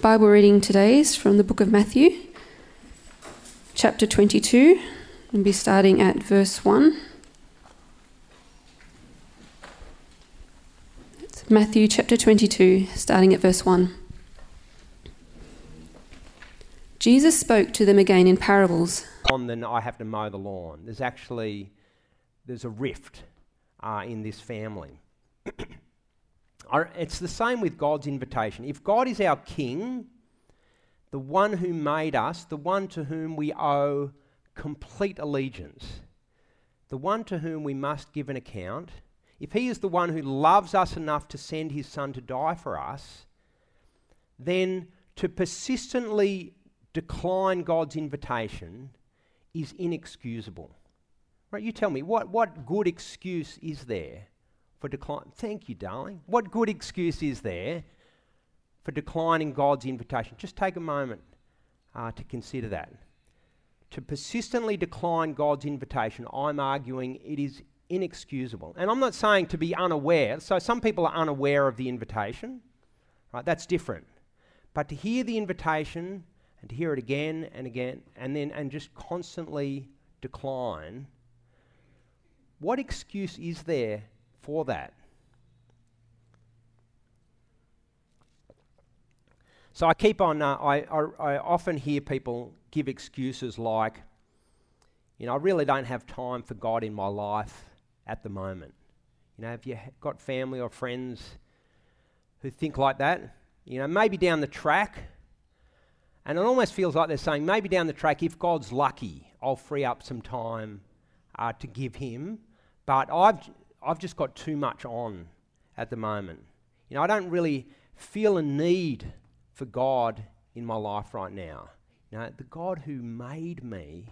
Bible reading today is from the book of Matthew, chapter 22. We'll be starting at verse 1. It's Matthew chapter 22, starting at verse 1. Jesus spoke to them again in parables. On then I have to mow the lawn. There's actually there's a rift uh, in this family. It's the same with God's invitation. If God is our King, the one who made us, the one to whom we owe complete allegiance, the one to whom we must give an account, if He is the one who loves us enough to send His Son to die for us, then to persistently decline God's invitation is inexcusable. Right? You tell me, what, what good excuse is there for decline. Thank you, darling. What good excuse is there for declining God's invitation? Just take a moment uh, to consider that. To persistently decline God's invitation, I'm arguing it is inexcusable. And I'm not saying to be unaware. So some people are unaware of the invitation, right? That's different. But to hear the invitation and to hear it again and again and then and just constantly decline, what excuse is there for that. So I keep on, uh, I, I, I often hear people give excuses like, you know, I really don't have time for God in my life at the moment. You know, have you got family or friends who think like that? You know, maybe down the track, and it almost feels like they're saying, maybe down the track, if God's lucky, I'll free up some time uh, to give Him. But I've, I've just got too much on at the moment. You know, I don't really feel a need for God in my life right now. You know, the God who made me,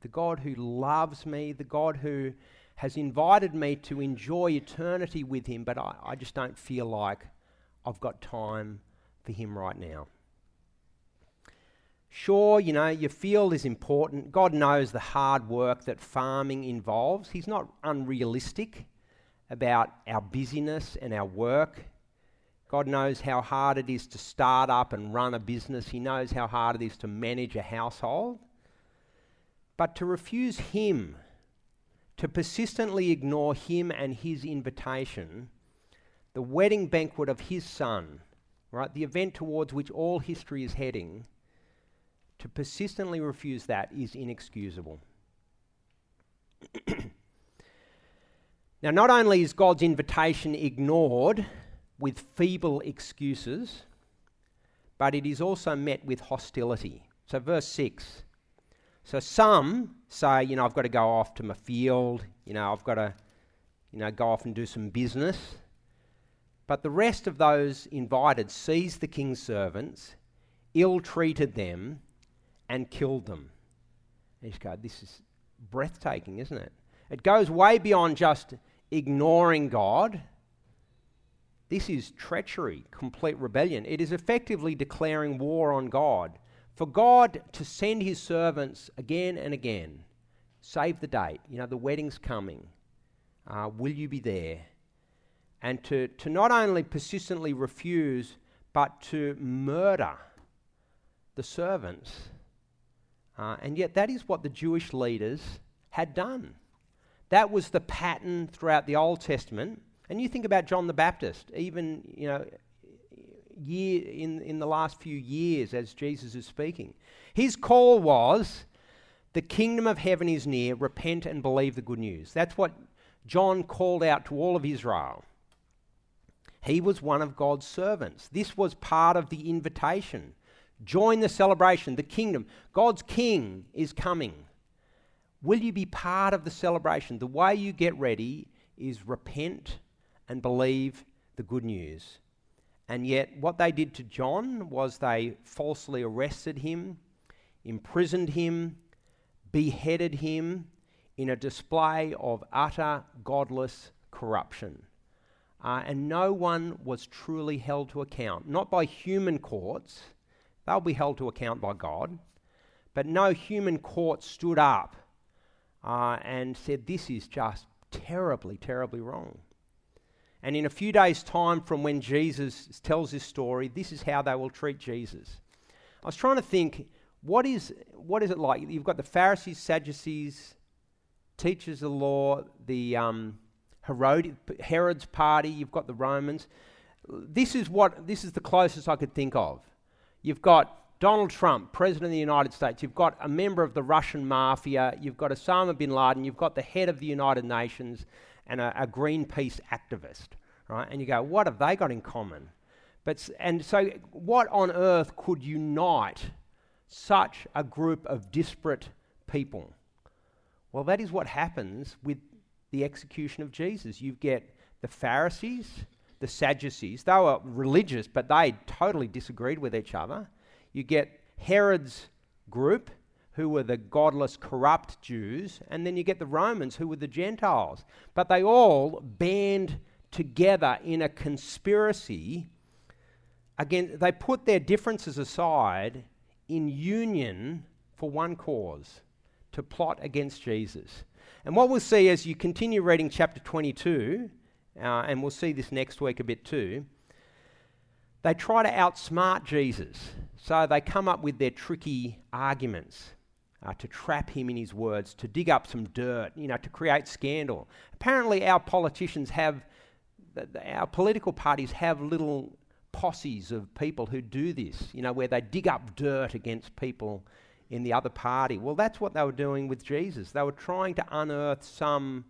the God who loves me, the God who has invited me to enjoy eternity with Him, but I, I just don't feel like I've got time for Him right now. Sure, you know, your field is important. God knows the hard work that farming involves. He's not unrealistic about our busyness and our work. God knows how hard it is to start up and run a business. He knows how hard it is to manage a household. But to refuse Him, to persistently ignore Him and His invitation, the wedding banquet of His Son, right, the event towards which all history is heading, to persistently refuse that is inexcusable. Now, not only is God's invitation ignored with feeble excuses, but it is also met with hostility. So, verse 6. So, some say, you know, I've got to go off to my field, you know, I've got to, you know, go off and do some business. But the rest of those invited seized the king's servants, ill treated them, and killed them. And you just go, this is breathtaking, isn't it? It goes way beyond just ignoring God. This is treachery, complete rebellion. It is effectively declaring war on God. For God to send his servants again and again, save the date, you know, the wedding's coming, uh, will you be there? And to, to not only persistently refuse, but to murder the servants. Uh, and yet, that is what the Jewish leaders had done. That was the pattern throughout the Old Testament. And you think about John the Baptist, even, you know, year, in, in the last few years as Jesus is speaking. His call was, the kingdom of heaven is near, repent and believe the good news. That's what John called out to all of Israel. He was one of God's servants. This was part of the invitation. Join the celebration, the kingdom. God's king is coming. Will you be part of the celebration? The way you get ready is repent and believe the good news. And yet, what they did to John was they falsely arrested him, imprisoned him, beheaded him in a display of utter godless corruption. Uh, and no one was truly held to account, not by human courts, they'll be held to account by God, but no human court stood up uh, and said, This is just terribly, terribly wrong. And in a few days' time from when Jesus tells this story, this is how they will treat Jesus. I was trying to think, what is, what is it like? You've got the Pharisees, Sadducees, teachers of the law, the um, Herod, Herod's party, you've got the Romans. This is, what, this is the closest I could think of. You've got Donald Trump, President of the United States. You've got a member of the Russian mafia. You've got Osama bin Laden. You've got the head of the United Nations and a, a Greenpeace activist, right? And you go, what have they got in common? But, and so, what on earth could unite such a group of disparate people? Well, that is what happens with the execution of Jesus. You get the Pharisees, the Sadducees. They were religious, but they totally disagreed with each other. You get Herod's group, who were the godless, corrupt Jews, and then you get the Romans, who were the Gentiles. But they all band together in a conspiracy. Again, they put their differences aside in union for one cause to plot against Jesus. And what we'll see as you continue reading chapter 22, uh, and we'll see this next week a bit too, they try to outsmart Jesus. So they come up with their tricky arguments uh, to trap him in his words, to dig up some dirt, you know, to create scandal. Apparently, our politicians have, our political parties have little posses of people who do this, you know, where they dig up dirt against people in the other party. Well, that's what they were doing with Jesus. They were trying to unearth some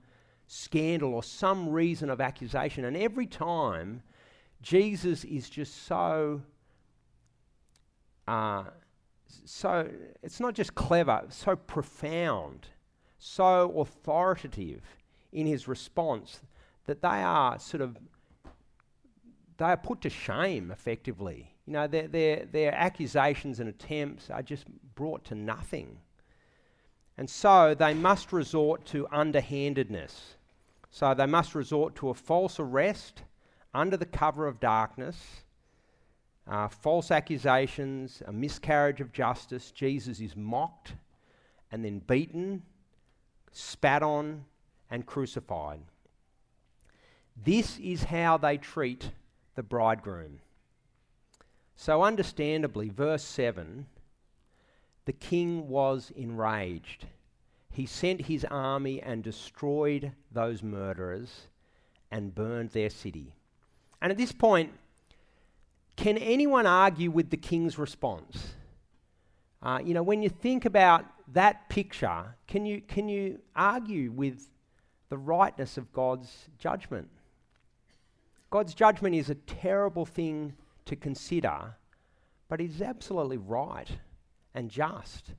scandal or some reason of accusation. And every time, Jesus is just so. Uh, so it's not just clever, so profound, so authoritative in his response that they are sort of they are put to shame effectively. You know, their, their, their accusations and attempts are just brought to nothing. And so they must resort to underhandedness. So they must resort to a false arrest under the cover of darkness, uh, false accusations, a miscarriage of justice. Jesus is mocked and then beaten, spat on, and crucified. This is how they treat the bridegroom. So, understandably, verse 7 the king was enraged. He sent his army and destroyed those murderers and burned their city. And at this point, can anyone argue with the king's response? Uh, you know, when you think about that picture, can you, can you argue with the rightness of God's judgment? God's judgment is a terrible thing to consider, but it is absolutely right and just.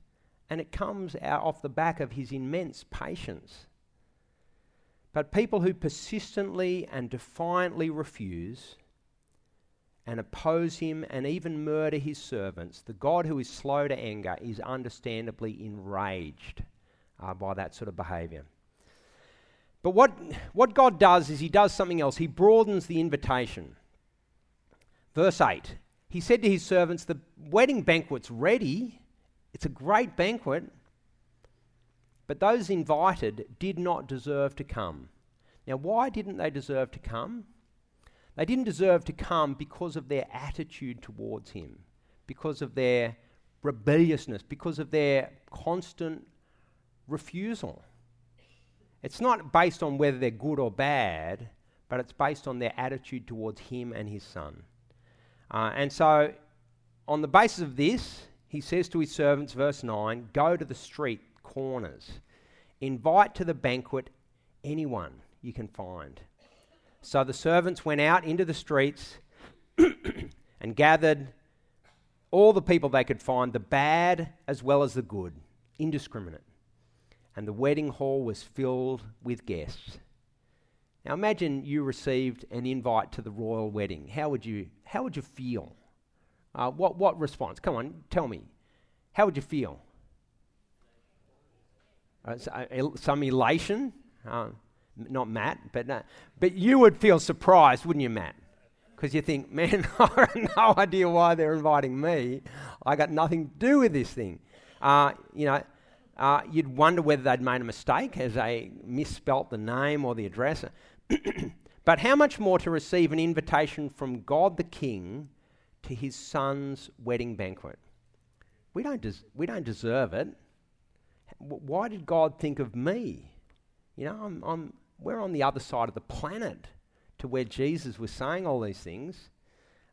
And it comes out off the back of his immense patience. But people who persistently and defiantly refuse and oppose him and even murder his servants, the God who is slow to anger is understandably enraged uh, by that sort of behavior. But what, what God does is He does something else. He broadens the invitation. Verse 8 He said to His servants, The wedding banquet's ready. It's a great banquet. But those invited did not deserve to come. Now, why didn't they deserve to come? They didn't deserve to come because of their attitude towards Him, because of their rebelliousness, because of their constant refusal. It's not based on whether they're good or bad, but it's based on their attitude towards Him and His Son. Uh, and so, on the basis of this, he says to his servants, verse 9, go to the street corners, invite to the banquet anyone you can find. So the servants went out into the streets and gathered all the people they could find, the bad as well as the good, indiscriminate and the wedding hall was filled with guests. Now imagine you received an invite to the royal wedding. How would you, how would you feel? Uh, what, what response? Come on, tell me. How would you feel? Uh, some elation? Uh, not Matt, but, uh, but you would feel surprised, wouldn't you, Matt? Because you think, man, I have no idea why they're inviting me. I got nothing to do with this thing. Uh, you know, uh, you'd wonder whether they'd made a mistake as they misspelt the name or the address. But how much more to receive an invitation from God the King to his son's wedding banquet? We don't, des- we don't deserve it. Why did God think of me? You know, I'm, I'm, we're on the other side of the planet to where Jesus was saying all these things.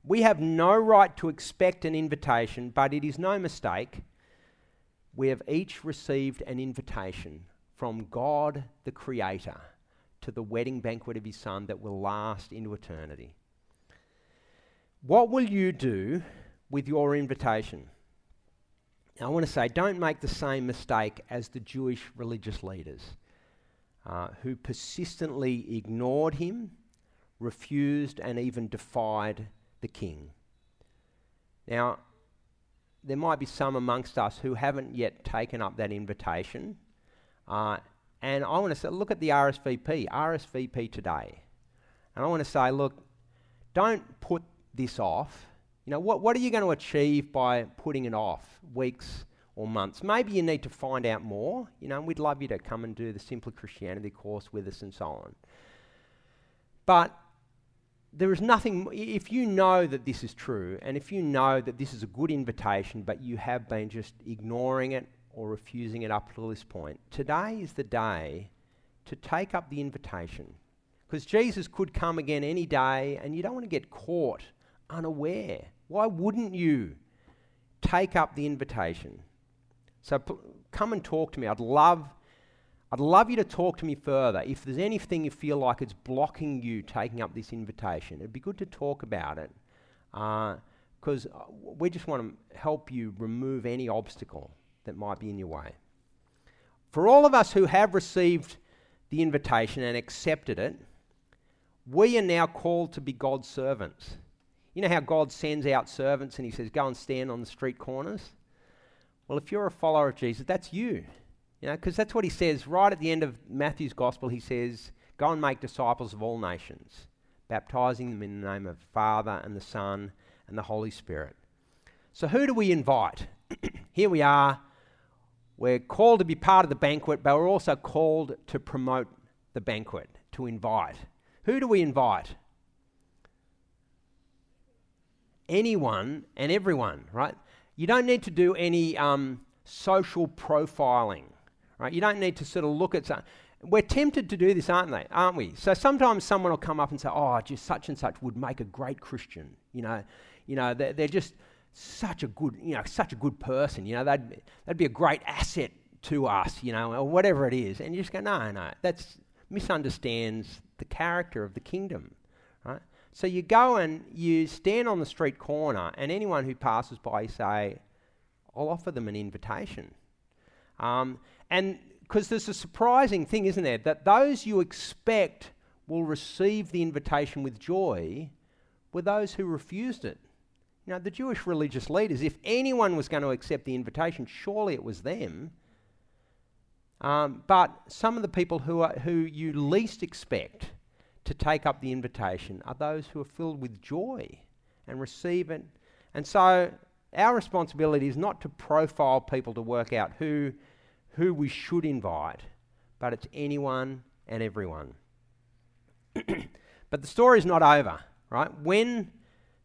We have no right to expect an invitation, but it is no mistake. We have each received an invitation from God the Creator to the wedding banquet of His Son that will last into eternity. What will you do with your invitation? Now, I want to say, don't make the same mistake as the Jewish religious leaders uh, who persistently ignored him, refused, and even defied the king. Now, there might be some amongst us who haven't yet taken up that invitation. Uh, and I want to say, look at the RSVP, RSVP today. And I want to say, look, don't put this off. You know, what, what are you going to achieve by putting it off weeks or months? Maybe you need to find out more. You know, and we'd love you to come and do the Simply Christianity course with us and so on. But there is nothing, if you know that this is true, and if you know that this is a good invitation, but you have been just ignoring it or refusing it up to this point, today is the day to take up the invitation. Because Jesus could come again any day, and you don't want to get caught unaware. Why wouldn't you take up the invitation? So p- come and talk to me. I'd love I'd love you to talk to me further. If there's anything you feel like it's blocking you taking up this invitation, it'd be good to talk about it because uh, uh, we just want to help you remove any obstacle that might be in your way. For all of us who have received the invitation and accepted it, we are now called to be God's servants. You know how God sends out servants and he says, Go and stand on the street corners? Well, if you're a follower of Jesus, that's you. You know, because that's what he says right at the end of Matthew's gospel. He says, Go and make disciples of all nations, baptizing them in the name of the Father and the Son and the Holy Spirit. So, who do we invite? Here we are. We're called to be part of the banquet, but we're also called to promote the banquet, to invite. Who do we invite? Anyone and everyone, right? You don't need to do any um, social profiling Right? You don't need to sort of look at something. We're tempted to do this, aren't they? Aren't we? So sometimes someone will come up and say, "Oh, just such and such would make a great Christian." You know, you know, they're, they're just such a good, you know, such a good person. You know, they'd be a great asset to us. You know, or whatever it is. And you just go, "No, no, that's misunderstands the character of the kingdom." Right? So you go and you stand on the street corner, and anyone who passes by, you say, "I'll offer them an invitation." Um, and because there's a surprising thing, isn't there? That those you expect will receive the invitation with joy were those who refused it. You know, the Jewish religious leaders, if anyone was going to accept the invitation, surely it was them. Um, but some of the people who, are, who you least expect to take up the invitation are those who are filled with joy and receive it. And so our responsibility is not to profile people to work out who who we should invite, but it's anyone and everyone. but the story is not over, right? When,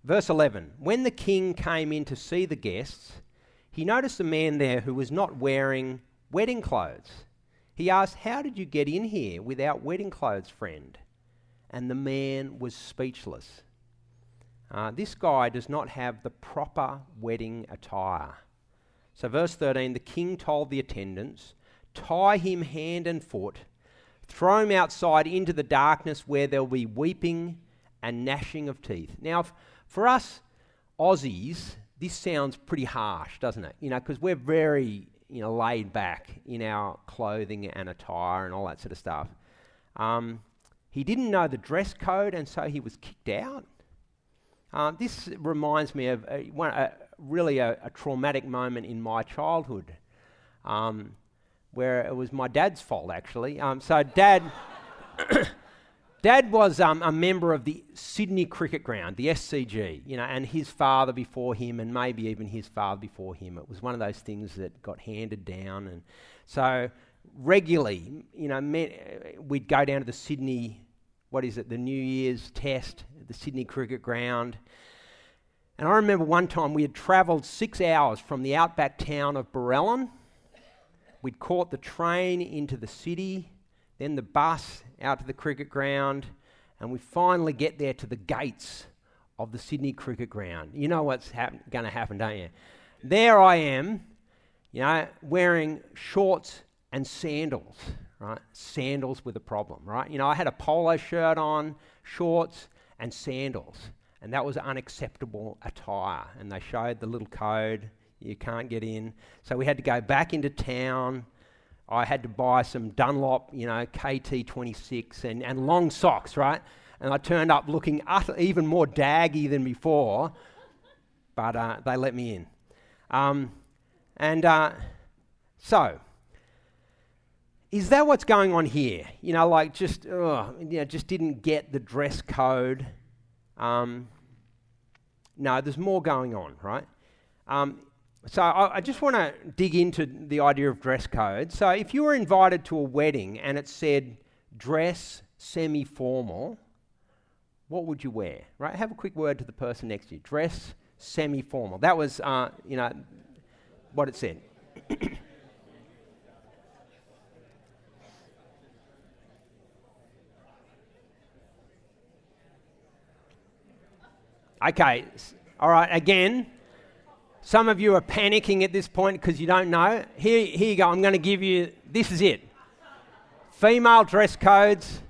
verse 11, when the king came in to see the guests, he noticed a man there who was not wearing wedding clothes. He asked, How did you get in here without wedding clothes, friend? And the man was speechless. Uh, this guy does not have the proper wedding attire. So, verse 13 the king told the attendants, Tie him hand and foot, throw him outside into the darkness where there'll be weeping and gnashing of teeth. Now, for us Aussies, this sounds pretty harsh, doesn't it? You know, because we're very you know, laid back in our clothing and attire and all that sort of stuff. Um, he didn't know the dress code, and so he was kicked out. Um, this reminds me of a, one, a, really a, a, traumatic moment in my childhood, um, where it was my dad's fault actually. Um, so dad, dad was um, a member of the Sydney Cricket Ground, the SCG, you know, and his father before him, and maybe even his father before him. It was one of those things that got handed down, and so regularly, you know, we'd go down to the Sydney what is it, the New Year's test the Sydney Cricket Ground. And I remember one time we had travelled six hours from the outback town of Barellan. We'd caught the train into the city, then the bus out to the cricket ground, and we finally get there to the gates of the Sydney Cricket Ground. You know what's going to happen, don't you? There I am, you know, wearing shorts and sandals right? Sandals with a problem, right? You know, I had a polo shirt on, shorts, and sandals, and that was unacceptable attire. And they showed the little code you can't get in. So we had to go back into town. I had to buy some Dunlop, you know, KT26 and, and long socks, right? And I turned up looking utter, even more daggy than before, but uh, they let me in. Um, and uh, so, is that what's going on here? You know, like just, ugh, you know, just didn't get the dress code. Um, no, there's more going on, right? Um, so I, I just want to dig into the idea of dress code. So if you were invited to a wedding and it said dress semi-formal, what would you wear? Right? Have a quick word to the person next to you. Dress semi-formal. That was, uh, you know, what it said. Okay, all right, again, some of you are panicking at this point because you don't know. Here, here you go. I'm going to give you this is it female dress codes,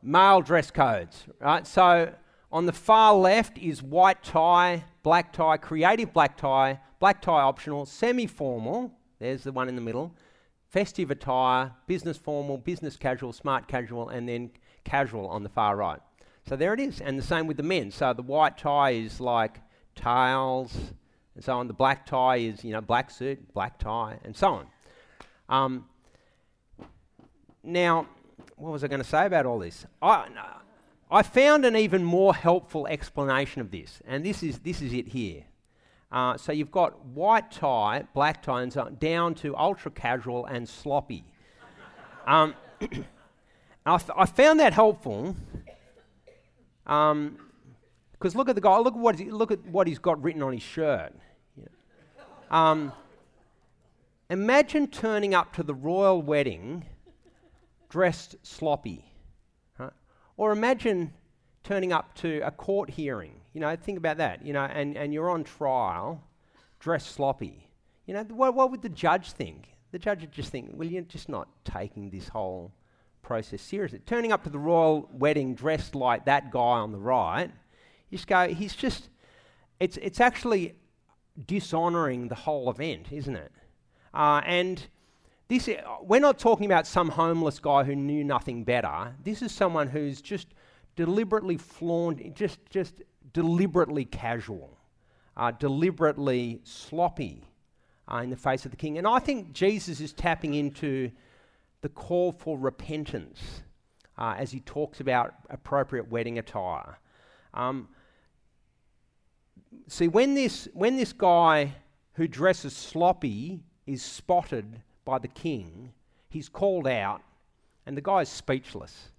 male dress codes, right? So on the far left is white tie, black tie, creative black tie, black tie optional, semi formal, there's the one in the middle, festive attire, business formal, business casual, smart casual, and then casual on the far right. So there it is. And the same with the men. So the white tie is like tails and so on. The black tie is, you know, black suit, black tie, and so on. Um, now, what was I going to say about all this? I, I found an even more helpful explanation of this, and this is, this is it here. Uh, so you've got white tie, black tie, and so on, down to ultra casual and sloppy. um, I, f- I found that helpful because um, look at the guy. Look at what look at what he's got written on his shirt. Um, imagine turning up to the royal wedding dressed sloppy, or imagine turning up to a court hearing. You know, think about that. You know, and, and you're on trial, dressed sloppy. You know, what, what would the judge think? The judge would just think, well, you're just not taking this whole process seriously. Turning up to the royal wedding dressed like that guy on the right, you just go, he's just, it's, it's actually dishonouring the whole event, isn't it? Uh, and this, we're not talking about some homeless guy who knew nothing better. This is someone who's just deliberately flaunting, just, just deliberately casual, uh, deliberately sloppy uh, in the face of the king. And I think Jesus is tapping into the call for repentance uh, as he talks about appropriate wedding attire. Um, see, when this, when this guy who dresses sloppy is spotted by the king, he's called out, and the guy's speechless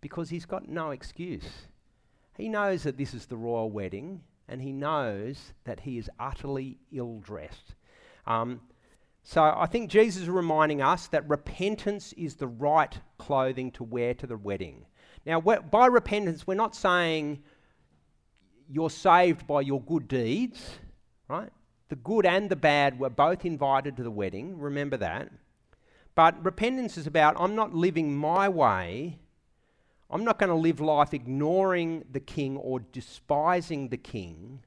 because he's got no excuse. He knows that this is the royal wedding, and he knows that he is utterly ill dressed. Um, so I think Jesus is reminding us that repentance is the right clothing to wear to the wedding. Now, by repentance, we're not saying you're saved by your good deeds, right? The good and the bad were both invited to the wedding, remember that. But repentance is about I'm not living my way. I'm not going to live life ignoring the king or despising the king.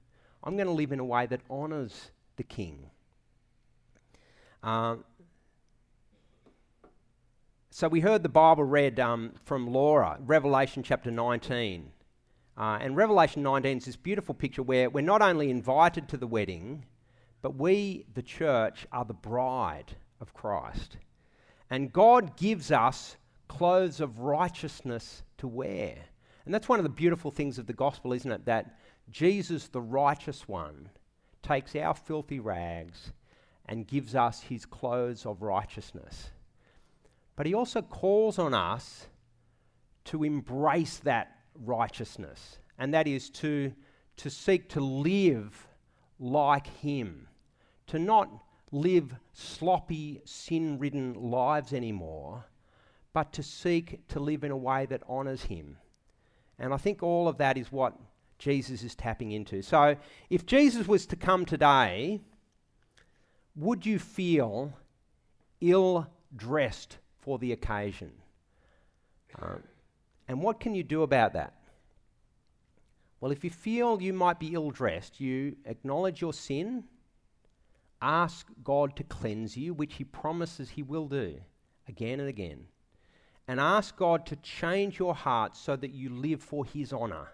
I'm going to live in a way that honours the king. Um, so we heard the Bible read um, from Laura, Revelation chapter 19. Uh, and Revelation 19 is this beautiful picture where we're not only invited to the wedding, but we, the church, are the bride of Christ. And God gives us clothes of righteousness to wear. And that's one of the beautiful things of the gospel, isn't it? That Jesus, the righteous one, takes our filthy rags and gives us his clothes of righteousness. But he also calls on us to embrace that righteousness, and that is to, to seek to live like Him, to not live sloppy, sin ridden lives anymore, but to seek to live in a way that honours Him. And I think all of that is what Jesus is tapping into. So if Jesus was to come today, would you feel ill dressed for the occasion? Um, and what can you do about that? Well, if you feel you might be ill dressed, you acknowledge your sin, ask God to cleanse you, which He promises He will do again and again, and ask God to change your heart so that you live for His honour,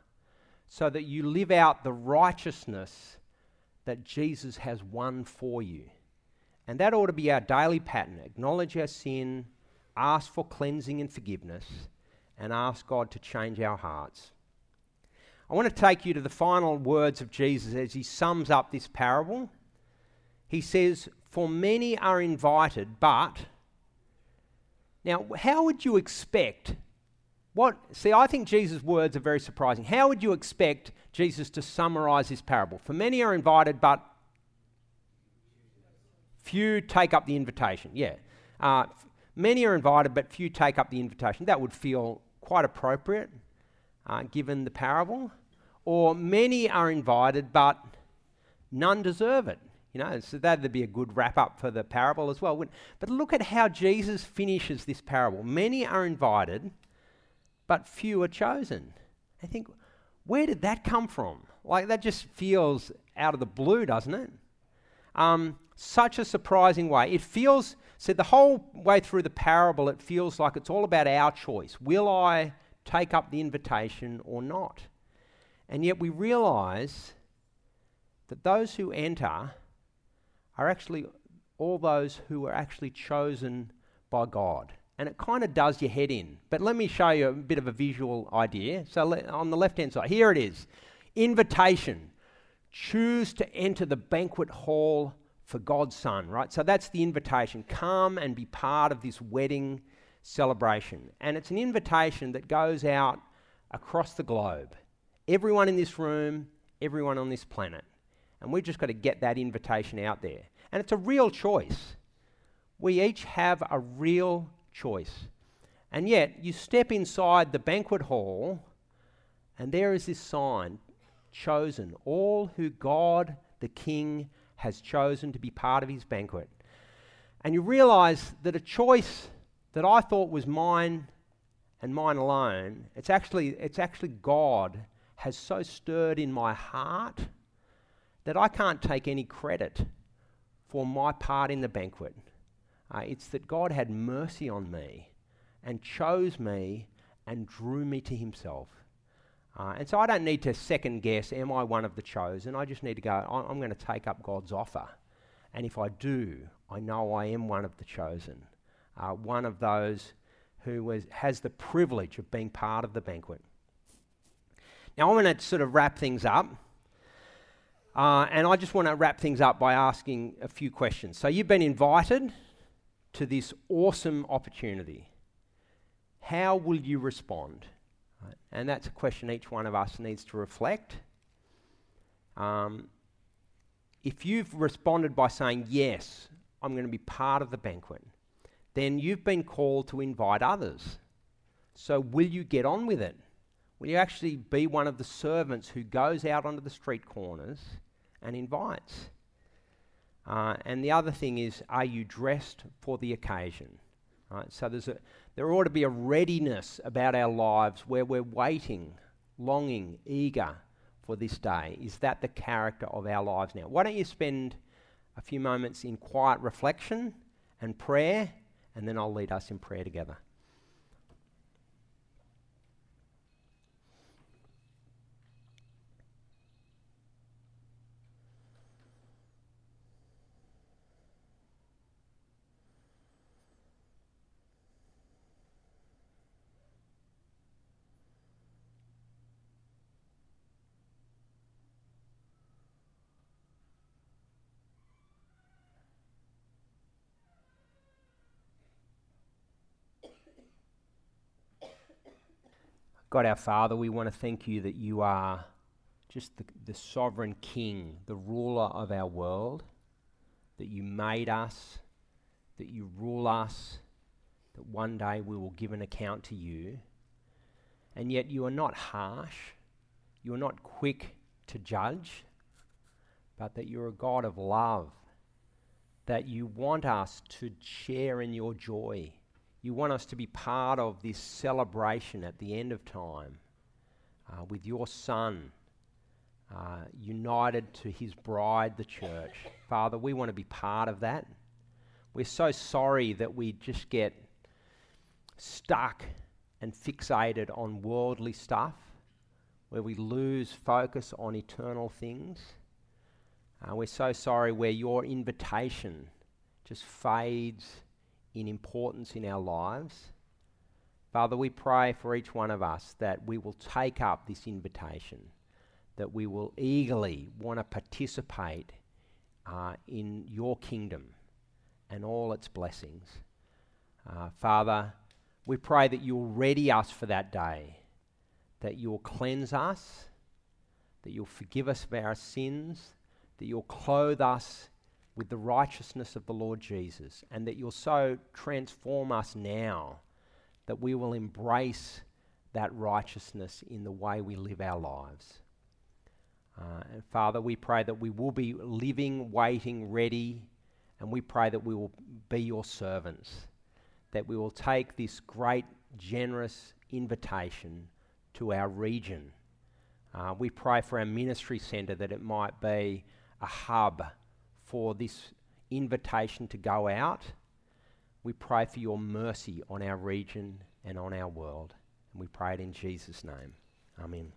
so that you live out the righteousness that Jesus has won for you. And that ought to be our daily pattern acknowledge our sin, ask for cleansing and forgiveness, and ask God to change our hearts. I want to take you to the final words of Jesus as he sums up this parable. He says, For many are invited, but. Now, how would you expect what, see, I think Jesus' words are very surprising. How would you expect Jesus to summarize this parable? For many are invited, but few take up the invitation. Yeah. Uh, many are invited, but few take up the invitation. That would feel quite appropriate uh, given the parable. Or many are invited, but none deserve it. You know, so that'd be a good wrap up for the parable as well. But look at how Jesus finishes this parable. Many are invited, but few are chosen. I think, where did that come from? Like, that just feels out of the blue, doesn't it? Um, such a surprising way. It feels, so the whole way through the parable, it feels like it's all about our choice. Will I take up the invitation or not? And yet we realize that those who enter are actually all those who are actually chosen by God. And it kind of does your head in. But let me show you a bit of a visual idea. So le- on the left hand side, here it is invitation. Choose to enter the banquet hall for God's Son, right? So that's the invitation. Come and be part of this wedding celebration. And it's an invitation that goes out across the globe. Everyone in this room, everyone on this planet. And we've just got to get that invitation out there. And it's a real choice. We each have a real choice. And yet, you step inside the banquet hall, and there is this sign chosen, all who God the King has chosen to be part of his banquet. And you realize that a choice that I thought was mine and mine alone, it's actually, it's actually God has so stirred in my heart that I can't take any credit for my part in the banquet. Uh, it's that God had mercy on me and chose me and drew me to himself. Uh, and so I don't need to second guess, am I one of the chosen? I just need to go, I'm going to take up God's offer. And if I do, I know I am one of the chosen, uh, one of those who was, has the privilege of being part of the banquet. Now, I'm going to sort of wrap things up. Uh, and I just want to wrap things up by asking a few questions. So, you've been invited to this awesome opportunity. How will you respond? Right? And that's a question each one of us needs to reflect. Um, if you've responded by saying, Yes, I'm going to be part of the banquet, then you've been called to invite others. So, will you get on with it? Will you actually be one of the servants who goes out onto the street corners and invites? Uh, and the other thing is, are you dressed for the occasion? Right? So there's a, there ought to be a readiness about our lives where we're waiting, longing, eager for this day. Is that the character of our lives now? Why don't you spend a few moments in quiet reflection and prayer, and then I'll lead us in prayer together. God our Father, we want to thank you that you are just the, the sovereign King, the ruler of our world, that you made us, that you rule us, that one day we will give an account to you. And yet you are not harsh, you are not quick to judge, but that you're a God of love, that you want us to share in your joy. You want us to be part of this celebration at the end of time uh, with your Son. Uh, united to his bride, the church. Father, we want to be part of that. We're so sorry that we just get stuck and fixated on worldly stuff, where we lose focus on eternal things. Uh, we're so sorry where your invitation just fades in importance in our lives. Father, we pray for each one of us that we will take up this invitation, that we will eagerly want to participate uh, in your kingdom and all its blessings. Uh, Father, we pray that you'll ready us for that day, that you'll cleanse us, that you'll forgive us of our sins, that you'll clothe us with the righteousness of the Lord Jesus, and that you'll so transform us now that we will embrace that righteousness in the way we live our lives. Uh, and Father, we pray that we will be living, waiting, ready, and we pray that we will be your servants, that we will take this great, generous invitation to our region. Uh, we pray for our ministry centre that it might be a hub for this invitation to go out. We pray for your mercy on our region and on our world. And we pray it in Jesus' name. Amen.